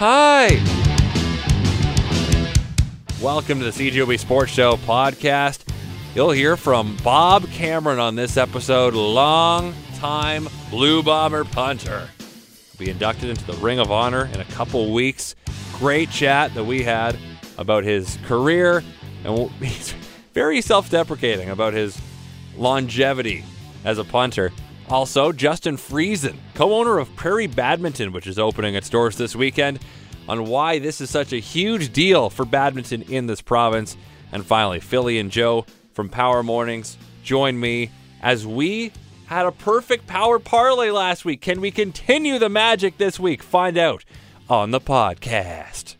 Hi. Welcome to the CJOB Sports Show podcast. You'll hear from Bob Cameron on this episode, long time Blue Bomber punter. He'll be inducted into the Ring of Honor in a couple weeks. Great chat that we had about his career, and he's very self deprecating about his longevity as a punter. Also, Justin Friesen, co owner of Prairie Badminton, which is opening its doors this weekend, on why this is such a huge deal for badminton in this province. And finally, Philly and Joe from Power Mornings join me as we had a perfect power parlay last week. Can we continue the magic this week? Find out on the podcast.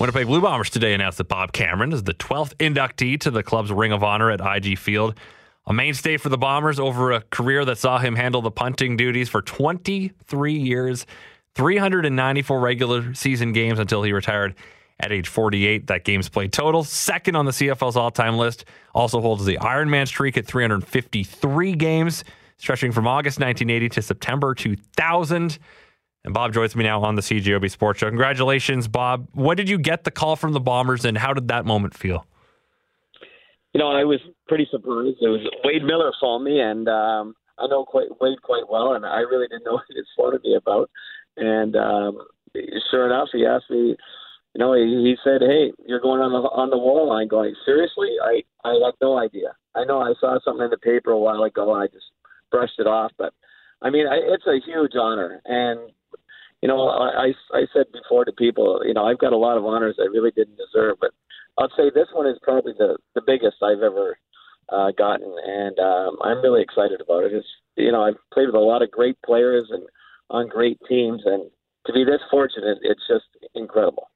Winnipeg Blue Bombers today announced that Bob Cameron is the 12th inductee to the club's Ring of Honor at IG Field. A mainstay for the Bombers over a career that saw him handle the punting duties for 23 years, 394 regular season games until he retired at age 48. That games played total, second on the CFL's all time list. Also holds the Ironman streak at 353 games, stretching from August 1980 to September 2000. And Bob joins me now on the CJOB Sports Show. Congratulations, Bob. When did you get the call from the Bombers, and how did that moment feel? You know, I was pretty surprised. It was Wade Miller phoned me, and um, I know quite Wade quite well, and I really didn't know what he phoning me about. And um, sure enough, he asked me. You know, he, he said, "Hey, you're going on the on the wall line." Going seriously, I I had no idea. I know I saw something in the paper a while ago, and I just brushed it off. But I mean, it's a huge honor, and you know, I, I said before to people, you know, I've got a lot of honors I really didn't deserve, but I'll say this one is probably the the biggest I've ever uh, gotten, and um, I'm really excited about it. It's you know, I've played with a lot of great players and on great teams, and to be this fortunate, it's just incredible.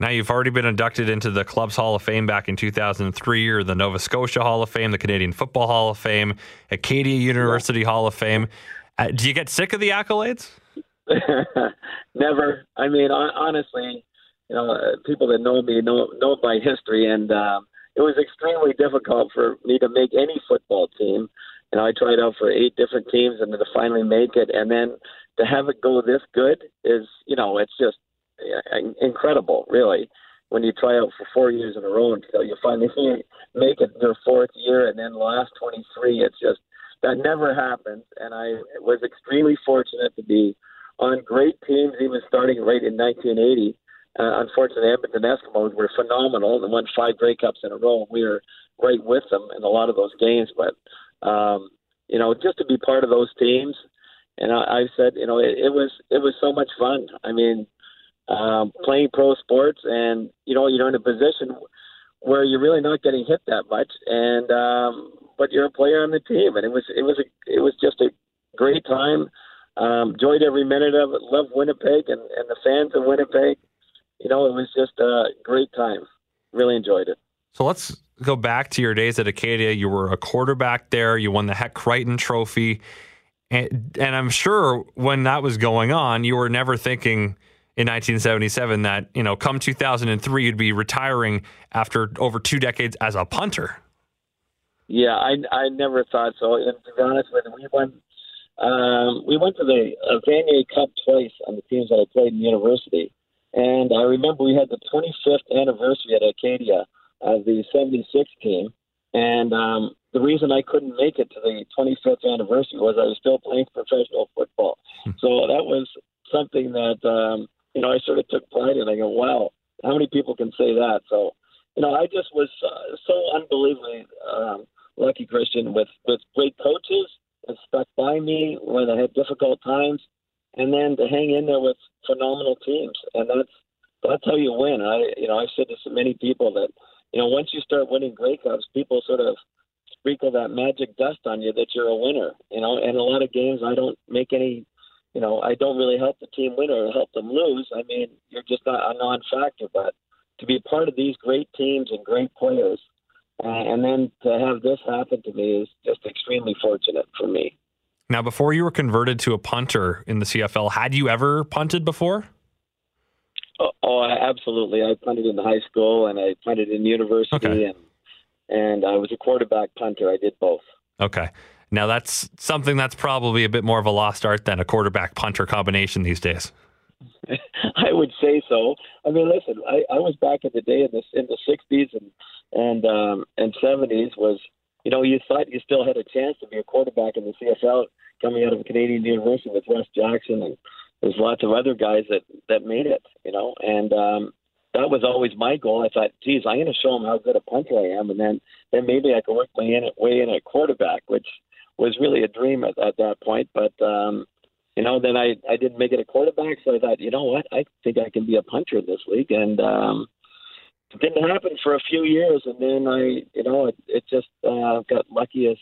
Now you've already been inducted into the club's Hall of Fame back in 2003, or the Nova Scotia Hall of Fame, the Canadian Football Hall of Fame, Acadia University yeah. Hall of Fame. Uh, do you get sick of the accolades? Never. I mean, honestly, you know, uh, people that know me know know my history, and um, it was extremely difficult for me to make any football team. You know, I tried out for eight different teams, and to finally make it, and then to have it go this good is, you know, it's just incredible, really. When you try out for four years in a row until you finally make it your fourth year, and then the last 23, it's just that never happens. And I was extremely fortunate to be on great teams, even starting right in 1980. Uh, unfortunately, Edmonton Eskimos were phenomenal and won five Grey Cups in a row. We were right with them in a lot of those games. But, um, you know, just to be part of those teams, and I, I said, you know, it, it was it was so much fun. I mean, um, playing pro sports, and you know, you're in a position where you're really not getting hit that much, and um, but you're a player on the team, and it was it was a, it was just a great time. Um, enjoyed every minute of it. Loved Winnipeg and, and the fans in Winnipeg. You know, it was just a great time. Really enjoyed it. So let's go back to your days at Acadia. You were a quarterback there. You won the Hec Crighton Trophy. And, and I'm sure when that was going on, you were never thinking in 1977 that, you know, come 2003, you'd be retiring after over two decades as a punter. Yeah, I, I never thought so. And to be honest with you, we won um, we went to the uh, Vanier Cup twice on the teams that I played in university. And I remember we had the 25th anniversary at Acadia of the 76 team. And um, the reason I couldn't make it to the 25th anniversary was I was still playing professional football. Hmm. so that was something that, um, you know, I sort of took pride in. I go, wow, how many people can say that? So, you know, I just was uh, so unbelievably um, lucky, Christian, with, with great coaches has stuck by I had difficult times, and then to hang in there with phenomenal teams, and that's that's how you win. I you know I've said to many people that you know once you start winning Grey Cups, people sort of sprinkle that magic dust on you that you're a winner. You know, and a lot of games I don't make any. You know, I don't really help the team win or help them lose. I mean, you're just not a non-factor. But to be part of these great teams and great players, uh, and then to have this happen to me is just extremely fortunate for me. Now, before you were converted to a punter in the CFL, had you ever punted before? Oh, oh absolutely. I punted in high school and I punted in university, okay. and and I was a quarterback punter. I did both. Okay. Now that's something that's probably a bit more of a lost art than a quarterback punter combination these days. I would say so. I mean, listen, I, I was back in the day in the in the '60s and and um, and '70s was, you know, you thought you still had a chance to be a quarterback in the CFL coming out of Canadian University with Wes Jackson and there's lots of other guys that that made it, you know, and um, that was always my goal. I thought, geez, I'm going to show them how good a punter I am, and then then maybe I can work my in way in at quarterback, which was really a dream at, at that point. But um, you know, then I I didn't make it a quarterback, so I thought, you know what, I think I can be a punter in this league, and um, didn't happen for a few years, and then I, you know, it, it just uh, got lucky as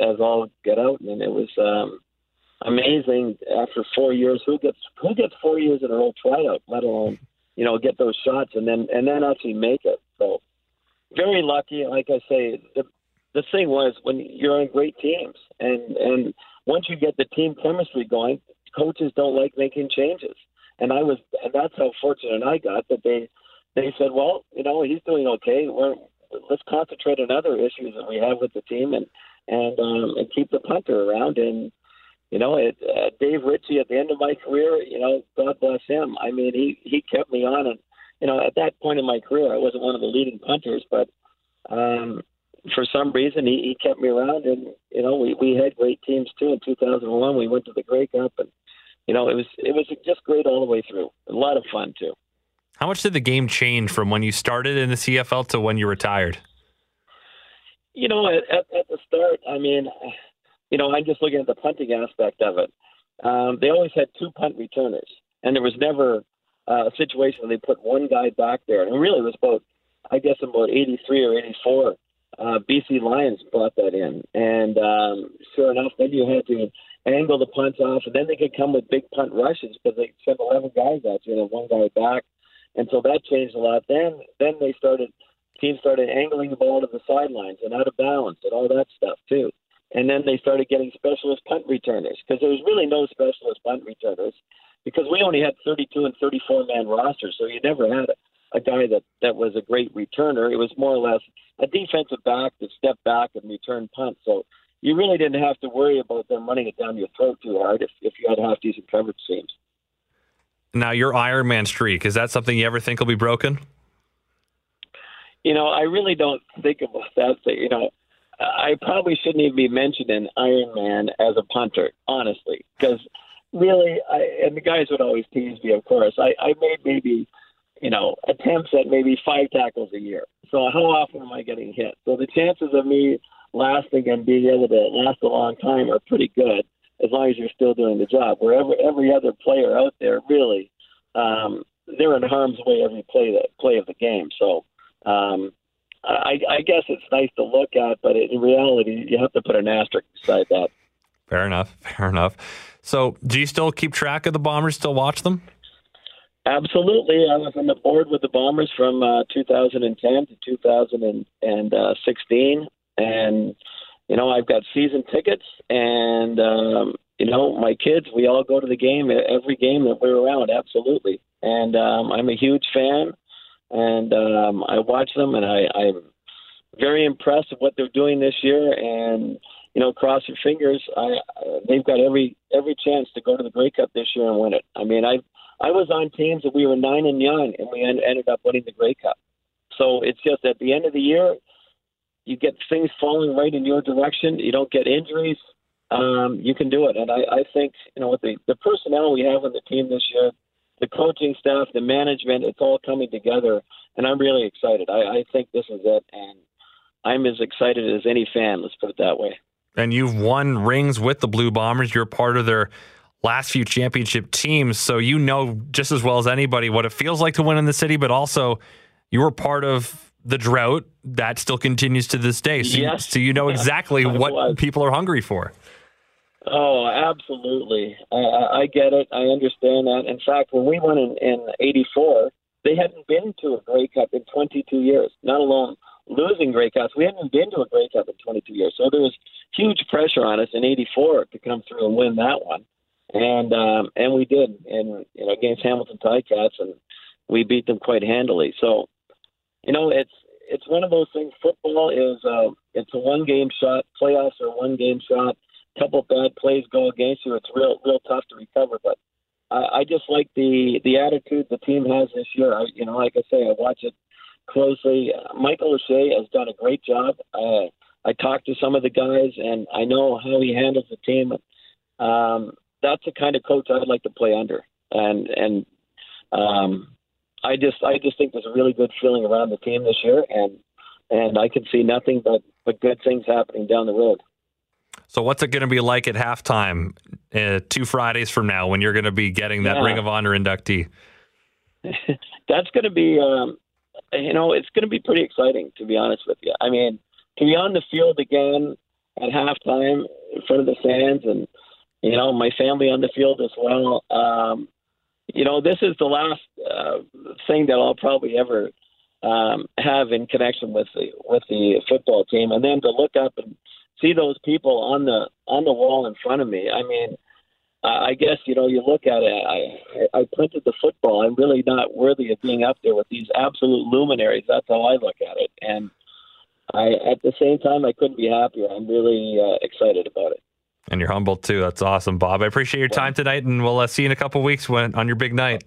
as all get out, and it was. Um, amazing. After four years who gets who gets four years in a row tryout let alone you know get those shots and then and then actually make it. So very lucky. Like i say the the thing was when you're on great teams and and once you get the team chemistry going coaches don't like making changes. And i was and that's how fortunate i got that they they said well you know he's doing okay we're let's concentrate on other issues that we have with the team and and um and keep the punter around and you know, it, uh, Dave Ritchie at the end of my career, you know, God bless him. I mean, he he kept me on, and you know, at that point in my career, I wasn't one of the leading punters, but um, for some reason, he, he kept me around, and you know, we we had great teams too. In 2001, we went to the Grey Cup, and you know, it was it was just great all the way through. A lot of fun too. How much did the game change from when you started in the CFL to when you retired? You know, at, at, the start, I mean you know, I'm just looking at the punting aspect of it. Um, they always had two punt returners, and there was never uh, a situation where they put one guy back there. And really, it was about, I guess, about 83 or 84. Uh, BC Lions brought that in, and um, sure enough, then you had to angle the punts off, and then they could come with big punt rushes because they sent 11 guys out you know, one guy back, and so that changed a lot. Then, then they started teams started angling the ball to the sidelines and out of bounds and all that stuff too. And then they started getting specialist punt returners because there was really no specialist punt returners because we only had 32 and 34 man rosters, so you never had a, a guy that that was a great returner. It was more or less a defensive back that stepped back and returned punts. So you really didn't have to worry about them running it down your throat too hard if, if you had half decent coverage teams. Now, your Iron Man streak, is that something you ever think will be broken? You know, I really don't think about that. You know, I probably shouldn't even be mentioning Iron Man as a punter, honestly, because really, I, and the guys would always tease me, of course. I, I made maybe, you know, attempts at maybe five tackles a year. So how often am I getting hit? So the chances of me lasting and being able to last a long time are pretty good as long as you're still doing the job. Where every, every other player out there really, um, they're in harm's way every play that play of the game. So um, I, I guess it's nice to look at, but in reality, you have to put an asterisk beside that. Fair enough. Fair enough. So, do you still keep track of the Bombers? Still watch them? Absolutely. I was on the board with the Bombers from uh, 2010 to 2016, and you know I've got season tickets, and um, you know my kids. We all go to the game every game that we're around. Absolutely, and um, I'm a huge fan and um, I watch them, and I, I'm very impressed with what they're doing this year. And you know, cross your fingers. I, uh, they've got every every chance to go to the Grey Cup this year and win it. I mean, I I was on teams that we were nine and young, and we en- ended up winning the Grey Cup. So it's just at the end of the year, you get things falling right in your direction. You don't get injuries. Um, you can do it, and I, I think you know with the the personnel we have on the team this year, the coaching staff, the management, it's all coming together, and I'm really excited. I, I think this is it, and I'm as excited as any fan. Let's put it that way. And you've won rings with the Blue Bombers. You're part of their last few championship teams, so you know just as well as anybody what it feels like to win in the city. But also, you were part of the drought that still continues to this day. So, yes. so you know exactly what was. people are hungry for. Oh, absolutely. I, I get it. I understand that. In fact, when we went in, in 84, they hadn't been to a Grey Cup in 22 years, not alone losing Grey Cups. We hadn't been to a Grey Cup in 22 years. So there was huge pressure on us in 84 to come through and win that one. And um, and we did, and you know against Hamilton Ticats, and we beat them quite handily. So, you know, it's it's one of those things. Football is uh, it's a one game shot. Playoffs are one game shot A couple bad plays go against you, it's real real tough to recover. But I, I just like the the attitude the team has this year. I, you know, like I say, I watch it closely. Michael O'Shea has done a great job. Uh, I talked to some of the guys, and I know how he handles the team. Um, that's the kind of coach I'd like to play under, and and um, I just I just think there's a really good feeling around the team this year, and and I can see nothing but but good things happening down the road. So, what's it going to be like at halftime uh, two Fridays from now when you're going to be getting that yeah. Ring of Honor inductee? That's going to be, um, you know, it's going to be pretty exciting, to be honest with you. I mean, to be on the field again at halftime in front of the fans and, you know, my family on the field as well. Um, you know, this is the last uh, thing that I'll probably ever um, have in connection with the with the football team, and then to look up and see those people on the on the wall in front of me. I mean, I guess you know you look at it. I I printed the football. I'm really not worthy of being up there with these absolute luminaries. That's how I look at it. And I at the same time I couldn't be happier. I'm really uh, excited about it. And you're humble too. That's awesome, Bob. I appreciate your time tonight, and we'll uh, see you in a couple weeks when on your big night.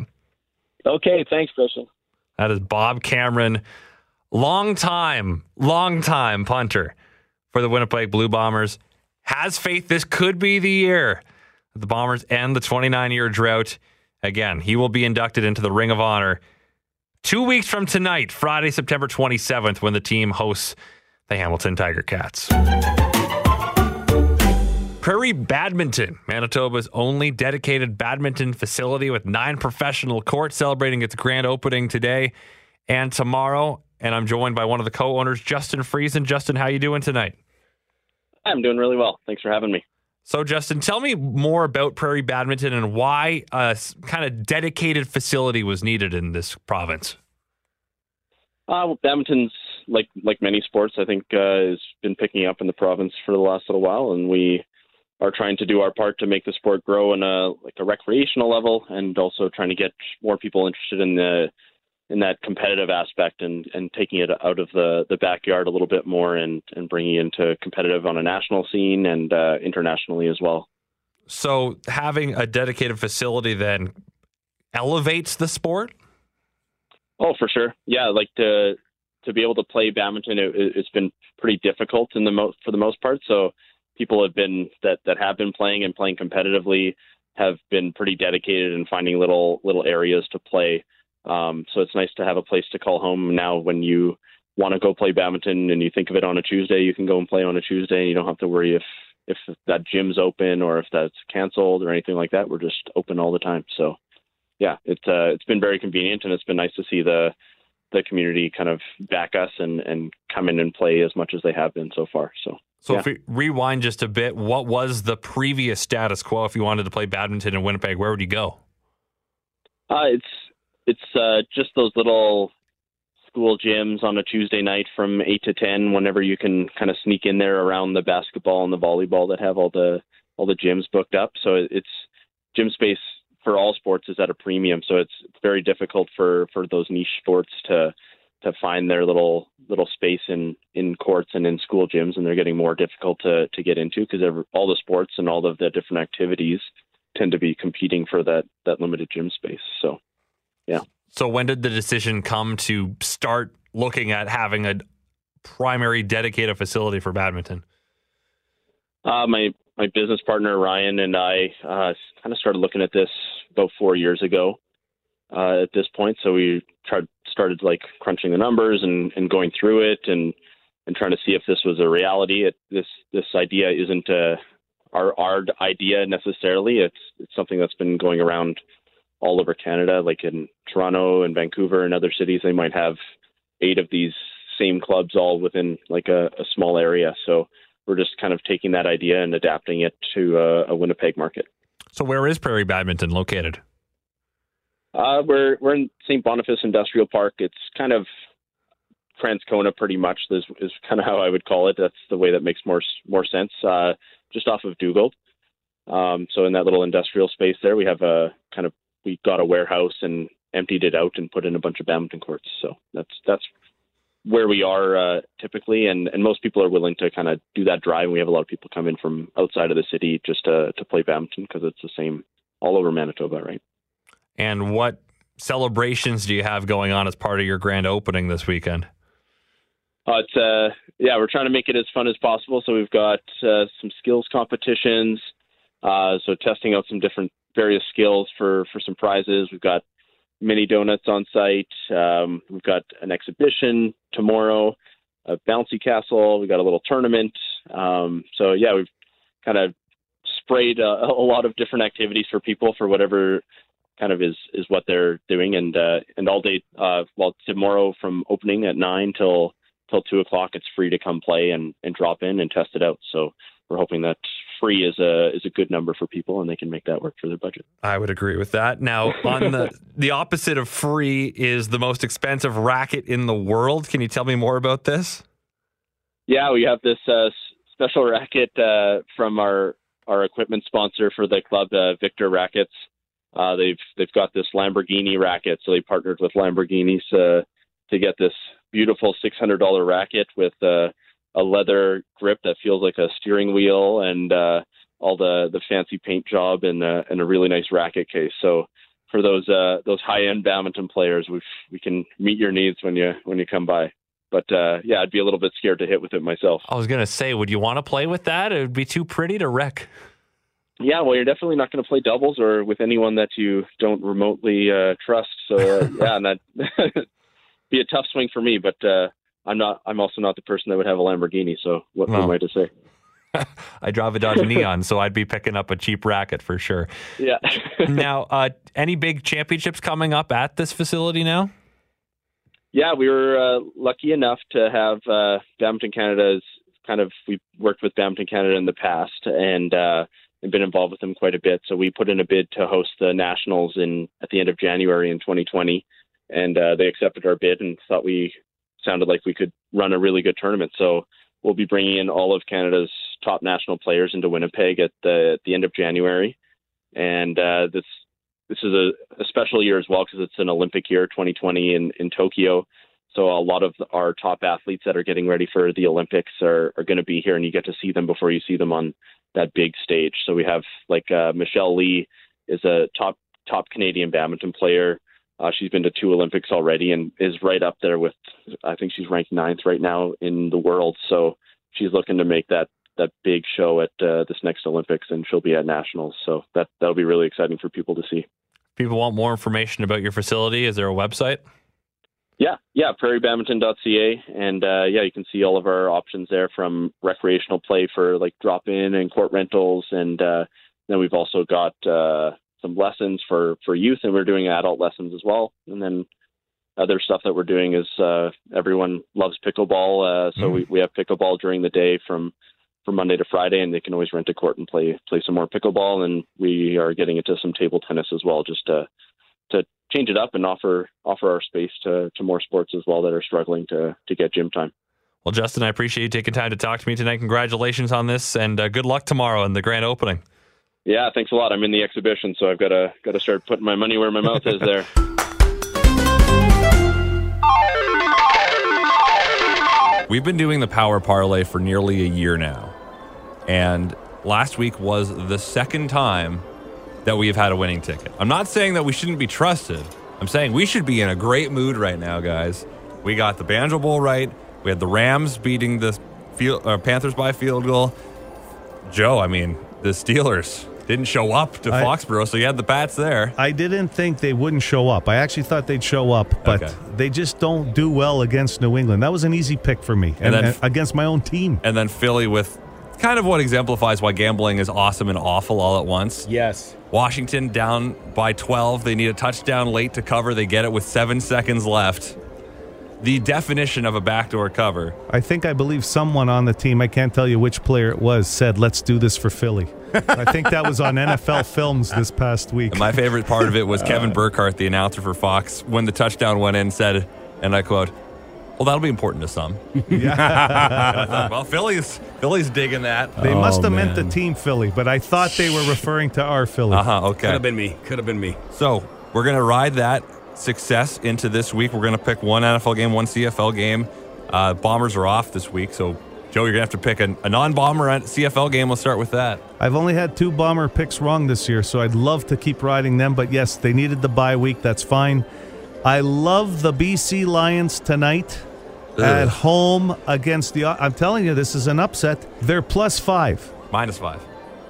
Okay, thanks, Christian. That is Bob Cameron, long time, long time punter for the Winnipeg Blue Bombers. Has faith this could be the year the Bombers end the 29 year drought. Again, he will be inducted into the Ring of Honor two weeks from tonight, Friday, September 27th, when the team hosts the Hamilton Tiger Cats. Prairie Badminton, Manitoba's only dedicated badminton facility with nine professional courts, celebrating its grand opening today and tomorrow and I'm joined by one of the co-owners, Justin Friesen. Justin, how you doing tonight? I'm doing really well. Thanks for having me. So, Justin, tell me more about Prairie Badminton and why a kind of dedicated facility was needed in this province. Uh, well, badminton's like like many sports, I think, uh, has been picking up in the province for the last little while, and we are trying to do our part to make the sport grow in a like a recreational level, and also trying to get more people interested in the in that competitive aspect and, and taking it out of the, the backyard a little bit more and, and bringing it into competitive on a national scene and uh, internationally as well. So having a dedicated facility then elevates the sport? Oh, for sure. Yeah, like to to be able to play badminton, it, has been pretty difficult in the mo- for the most part. So people have been that that have been playing and playing competitively have been pretty dedicated in finding little little areas to play um, so it's nice to have a place to call home now when you want to go play badminton and you think of it on a Tuesday, you can go and play on a Tuesday and you don't have to worry if if that gym's open or if that's canceled or anything like that. We're just open all the time. So yeah, it's uh, it's been very convenient and it's been nice to see the the community kind of back us and and come in and play as much as they have been so far. So so yeah. if we rewind just a bit, what was the previous status quo if you wanted to play badminton in Winnipeg? Where would you go? Uh, it's it's uh, just those little school gyms on a Tuesday night from eight to ten, whenever you can kind of sneak in there around the basketball and the volleyball that have all the all the gyms booked up. So it's gym space for all sports is at a premium. So it's, it's very difficult for for those niche sports to to find their little little space in in courts and in school gyms, and they're getting more difficult to to get into because all the sports and all of the different activities tend to be competing for that that limited gym space. So yeah. So when did the decision come to start looking at having a primary dedicated facility for badminton? Uh, my my business partner Ryan and I uh, kind of started looking at this about four years ago. Uh, at this point, so we tried started like crunching the numbers and, and going through it and and trying to see if this was a reality. It, this this idea isn't a, our our idea necessarily. It's it's something that's been going around all over Canada, like in Toronto and Vancouver and other cities, they might have eight of these same clubs all within like a, a small area. So we're just kind of taking that idea and adapting it to a, a Winnipeg market. So where is Prairie Badminton located? Uh, we're we're in St. Boniface Industrial Park. It's kind of Transcona, pretty much This is kind of how I would call it. That's the way that makes more more sense. Uh, just off of Dugald. Um, so in that little industrial space there, we have a kind of we got a warehouse and emptied it out and put in a bunch of badminton courts. So that's that's where we are uh, typically, and and most people are willing to kind of do that drive. And we have a lot of people come in from outside of the city just to to play badminton because it's the same all over Manitoba, right? And what celebrations do you have going on as part of your grand opening this weekend? It's uh, yeah, we're trying to make it as fun as possible. So we've got uh, some skills competitions. Uh, so testing out some different various skills for for some prizes. We've got mini donuts on site. Um, we've got an exhibition tomorrow, a bouncy castle. We've got a little tournament. Um, so yeah, we've kind of sprayed a, a, lot of different activities for people for whatever kind of is is what they're doing, and uh, and all day. Uh, well, tomorrow from opening at nine till till two o'clock, it's free to come play and and drop in and test it out. So we're hoping that free is a is a good number for people and they can make that work for their budget. I would agree with that. Now, on the the opposite of free is the most expensive racket in the world. Can you tell me more about this? Yeah, we have this uh, special racket uh, from our our equipment sponsor for the club, uh, Victor Rackets. Uh, they've they've got this Lamborghini racket, so they partnered with Lamborghinis uh, to get this beautiful six hundred dollar racket with uh, a leather grip that feels like a steering wheel and uh, all the the fancy paint job and uh, and a really nice racket case. So for those uh, those high end badminton players, we we can meet your needs when you when you come by. But uh, yeah, I'd be a little bit scared to hit with it myself. I was gonna say, would you want to play with that? It would be too pretty to wreck. Yeah, well, you're definitely not going to play doubles or with anyone that you don't remotely uh, trust. So uh, yeah, and that be a tough swing for me. But uh, I'm not. I'm also not the person that would have a Lamborghini. So what, well, am I to say? I drive a Dodge Neon, so I'd be picking up a cheap racket for sure. Yeah. now, uh, any big championships coming up at this facility now? Yeah, we were uh, lucky enough to have uh, Badminton Canada's kind of. We worked with Badminton Canada in the past and uh, been involved with them quite a bit. So we put in a bid to host the nationals in at the end of January in 2020, and uh, they accepted our bid and thought we sounded like we could run a really good tournament. So we'll be bringing in all of Canada's top national players into Winnipeg at the at the end of January, and uh, this this is a, a special year as well because it's an Olympic year, 2020 in in Tokyo. So a lot of our top athletes that are getting ready for the Olympics are are going to be here, and you get to see them before you see them on that big stage. So we have like uh, Michelle Li is a top top Canadian badminton player. Uh, she's been to two Olympics already and is right up there with, I think she's ranked ninth right now in the world. So she's looking to make that that big show at uh, this next Olympics, and she'll be at nationals. So that that'll be really exciting for people to see. People want more information about your facility. Is there a website? Yeah, yeah, prairiebadminton.ca, and uh, yeah, you can see all of our options there from recreational play for like drop in and court rentals, and uh, then we've also got uh, some lessons for for youth, and we're doing adult lessons as well. And then other stuff that we're doing is uh, everyone loves pickleball, uh, so mm. we we have pickleball during the day from from Monday to Friday, and they can always rent a court and play play some more pickleball. And we are getting into some table tennis as well, just to to change it up and offer offer our space to to more sports as well that are struggling to to get gym time. Well, Justin, I appreciate you taking time to talk to me tonight. Congratulations on this, and uh, good luck tomorrow in the grand opening. Yeah, thanks a lot. I'm in the exhibition, so I've got to got to start putting my money where my mouth is there. We've been doing the power parlay for nearly a year now. And last week was the second time that we have had a winning ticket. I'm not saying that we shouldn't be trusted. I'm saying we should be in a great mood right now, guys. We got the Banjo Bowl right. We had the Rams beating the field, uh, Panthers by field goal. Joe, I mean, the Steelers didn't show up to I, Foxborough, so you had the bats there. I didn't think they wouldn't show up. I actually thought they'd show up, but okay. they just don't do well against New England. That was an easy pick for me, and, and then and against my own team. And then Philly with kind of what exemplifies why gambling is awesome and awful all at once. Yes. Washington down by 12. They need a touchdown late to cover. They get it with seven seconds left the definition of a backdoor cover. I think I believe someone on the team, I can't tell you which player it was, said, let's do this for Philly. I think that was on NFL Films this past week. And my favorite part of it was uh, Kevin Burkhardt, the announcer for Fox, when the touchdown went in, said, and I quote, well, that'll be important to some. Yeah. well, Philly's Philly's digging that. They oh, must have man. meant the team Philly, but I thought they were referring to our Philly. Uh huh. Okay. Could have been me. Could have been me. So we're gonna ride that success into this week. We're going to pick one NFL game, one CFL game. Uh, bombers are off this week, so Joe, you're gonna have to pick a, a non-bomber CFL game. We'll start with that. I've only had two bomber picks wrong this year, so I'd love to keep riding them. But yes, they needed the bye week. That's fine. I love the BC Lions tonight Ugh. at home against the. I'm telling you, this is an upset. They're plus five, minus five.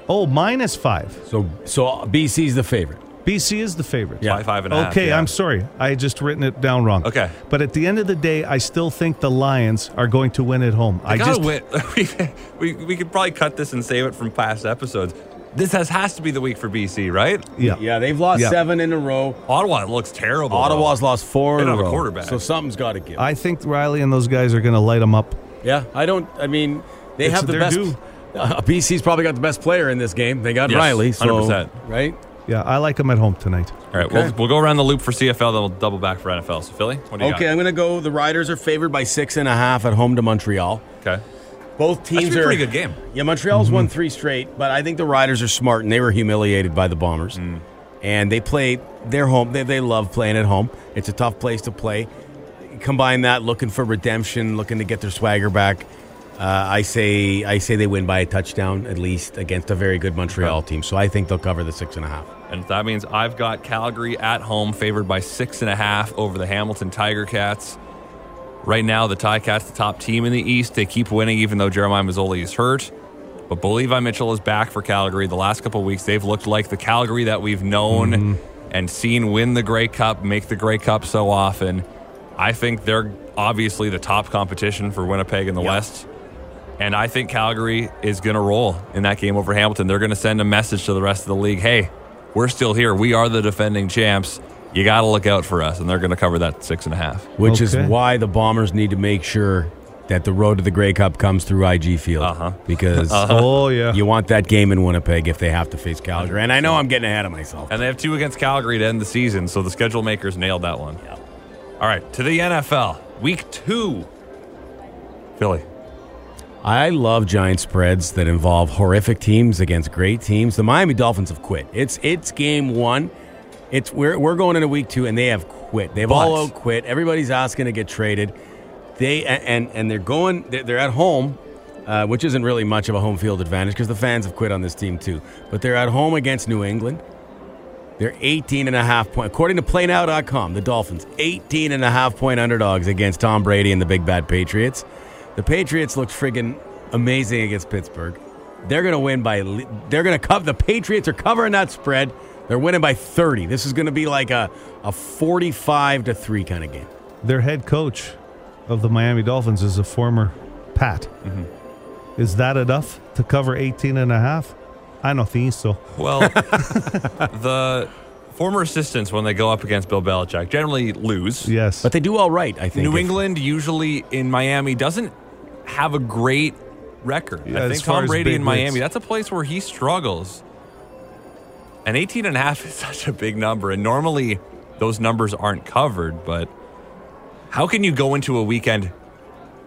Oh, minus five. So, so BC's the favorite. BC is the favorite. Yeah, five, five and a half. Okay, yeah. I'm sorry. I just written it down wrong. Okay. But at the end of the day, I still think the Lions are going to win at home. They I just win. we, we, we could probably cut this and save it from past episodes. This has has to be the week for BC, right? Yeah. Yeah, they've lost yeah. seven in a row. Ottawa looks terrible. Ottawa's though. lost four in a row. quarterback. So something's got to give. I think Riley and those guys are going to light them up. Yeah, I don't. I mean, they it's have the best. Uh, BC's probably got the best player in this game. They got yes, Riley, so 100%. right. Yeah, I like them at home tonight. All right, okay. we'll, we'll go around the loop for CFL, then we'll double back for NFL. So, Philly, what do you okay, got? I'm going to go. The Riders are favored by six and a half at home to Montreal. Okay. Both teams are a pretty good game. Yeah, Montreal's mm-hmm. won three straight, but I think the Riders are smart and they were humiliated by the Bombers. Mm. And they play their home. They, they love playing at home. It's a tough place to play. Combine that looking for redemption, looking to get their swagger back. Uh, I say I say they win by a touchdown at least against a very good Montreal team. So I think they'll cover the six and a half. And that means I've got Calgary at home favored by six and a half over the Hamilton Tiger Cats. Right now, the Ticats, the top team in the East, they keep winning even though Jeremiah Masoli is hurt. But Bo Levi Mitchell is back for Calgary. The last couple weeks, they've looked like the Calgary that we've known mm-hmm. and seen win the Grey Cup, make the Grey Cup so often. I think they're obviously the top competition for Winnipeg in the yep. West. And I think Calgary is going to roll in that game over Hamilton. They're going to send a message to the rest of the league hey, we're still here. We are the defending champs. You got to look out for us. And they're going to cover that six and a half. Which okay. is why the Bombers need to make sure that the road to the Grey Cup comes through IG Field. Uh-huh. Because uh-huh. oh yeah, you want that game in Winnipeg if they have to face Calgary. And I know I'm getting ahead of myself. And they have two against Calgary to end the season, so the schedule makers nailed that one. Yep. All right, to the NFL, week two. Philly. I love giant spreads that involve horrific teams against great teams. The Miami Dolphins have quit. It's it's game one. It's we're we're going into week two, and they have quit. They've all out quit. Everybody's asking to get traded. They and and they're going. They're at home, uh, which isn't really much of a home field advantage because the fans have quit on this team too. But they're at home against New England. They're 18 and a half point. According to PlayNow.com, the Dolphins 18 and a half point underdogs against Tom Brady and the Big Bad Patriots. The Patriots looked friggin' amazing against Pittsburgh. They're going to win by. They're going to cover. The Patriots are covering that spread. They're winning by 30. This is going to be like a, a 45 to 3 kind of game. Their head coach of the Miami Dolphins is a former Pat. Mm-hmm. Is that enough to cover 18 and a half? I don't think so. Well, the former assistants when they go up against Bill Belichick generally lose. Yes. But they do all right, I think. New England usually in Miami doesn't have a great record. Yeah, I think Tom Brady in Miami, wins. that's a place where he struggles. And 18 and a half is such a big number. And normally those numbers aren't covered, but how can you go into a weekend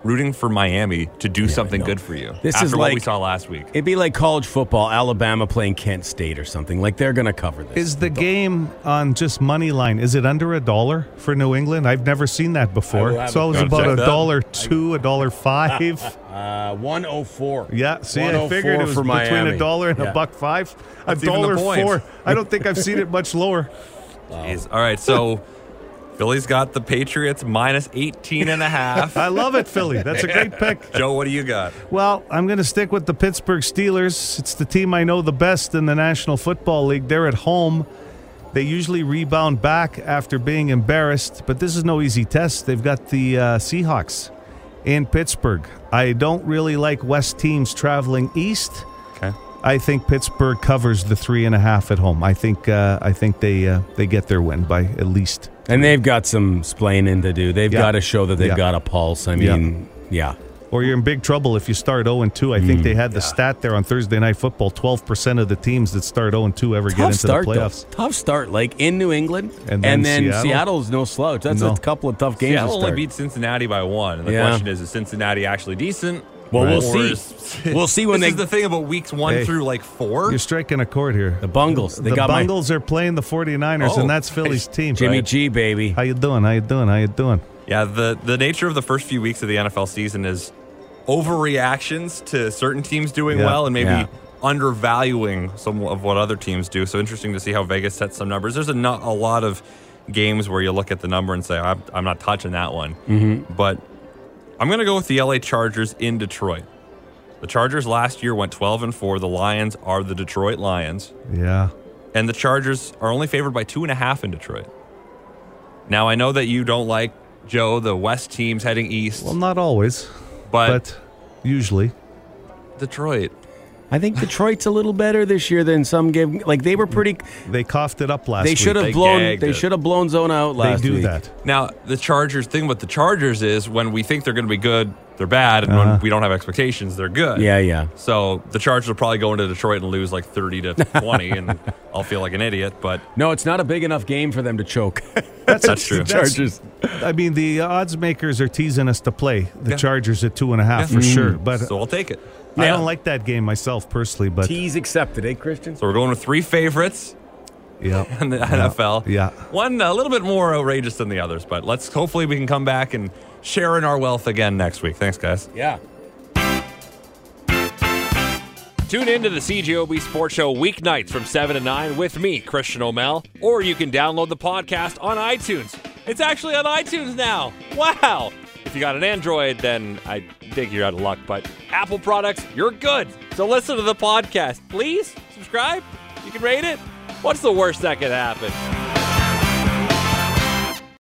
rooting for Miami to do yeah, something good for you. This after is what like, we saw last week. It'd be like college football, Alabama playing Kent State or something. Like they're going to cover this. Is the game on just money line? Is it under a dollar for New England? I've never seen that before. So it was about a dollar two, a dollar five. uh, one oh four. Yeah, see, I figured it was between Miami. a dollar and yeah. a buck five. A dollar four. I don't think I've seen it much lower. Wow. All right, so. Philly's got the Patriots minus 18 and a half. I love it, Philly. That's a great pick. Joe, what do you got? Well, I'm going to stick with the Pittsburgh Steelers. It's the team I know the best in the National Football League. They're at home. They usually rebound back after being embarrassed, but this is no easy test. They've got the uh, Seahawks in Pittsburgh. I don't really like West teams traveling east. Okay. I think Pittsburgh covers the three and a half at home. I think uh, I think they uh, they get their win by at least and they've got some splaining to do. They've yeah. got to show that they've yeah. got a pulse. I mean, yeah. yeah. Or you're in big trouble if you start 0 2. I think mm, they had the stat there on Thursday Night Football 12% of the teams that start 0 2 ever Tough get into start, the playoffs. Though. Tough start, like in New England. And then, and then Seattle? Seattle's no slouch. That's no. a couple of tough games. Seattle only beat Cincinnati by one. And the question is, is Cincinnati actually decent? Well, right. we'll see. we'll see when this they. is the thing about weeks one hey, through like four. You're striking a chord here. The Bungles. They the got Bungles my... are playing the 49ers, oh, and that's Philly's team. Jimmy right? G, baby. How you doing? How you doing? How you doing? Yeah, the the nature of the first few weeks of the NFL season is overreactions to certain teams doing Yeah. well and maybe Yeah. undervaluing some of what other teams do. So interesting to see how Vegas sets some numbers. There's a, not a lot of games where you look at the number and say, I'm, I'm not touching that one. Mm-hmm. But I'm going to go with the LA Chargers in Detroit. The Chargers last year went 12 and 4. The Lions are the Detroit Lions. Yeah. And the Chargers are only favored by two and a half in Detroit. Now, I know that you don't like Joe, the West teams heading east, Well, not always, but, but usually. Detroit. I think Detroit's a little better this year than some gave. Like they were pretty. They coughed it up last They should have blown. They should have blown zone out last. They do week. that. Now, the Chargers thing with the Chargers is when we think they're going to be good, they're bad, and Uh-huh. when we don't have expectations, they're good. Yeah, yeah. So the Chargers will probably go into Detroit and lose like 30 to 20, and I'll feel like an idiot, but No, it's not a big enough game for them to choke. that's true. Chargers. I mean, the odds makers are teasing us to play the Yeah. Chargers at two and a half Yeah. for sure. But So I'll take it. I Yeah. don't like that game myself personally. But Tease accepted, eh, Christian? So we're going with three favorites yeah, in the NFL. yeah. One a little bit more outrageous than the others, but let's hopefully we can come back and share in our wealth again next week. Thanks, guys. Yeah. Tune in to the CJOB Sports Show weeknights from 7 to 9 with me, Christian O'Mel, or you can download the podcast on iTunes. It's actually on iTunes now. Wow. If you got an Android, then I think you're out of luck, but Apple products, you're good. So listen to the podcast. Please subscribe. You can rate it. What's the worst that could happen?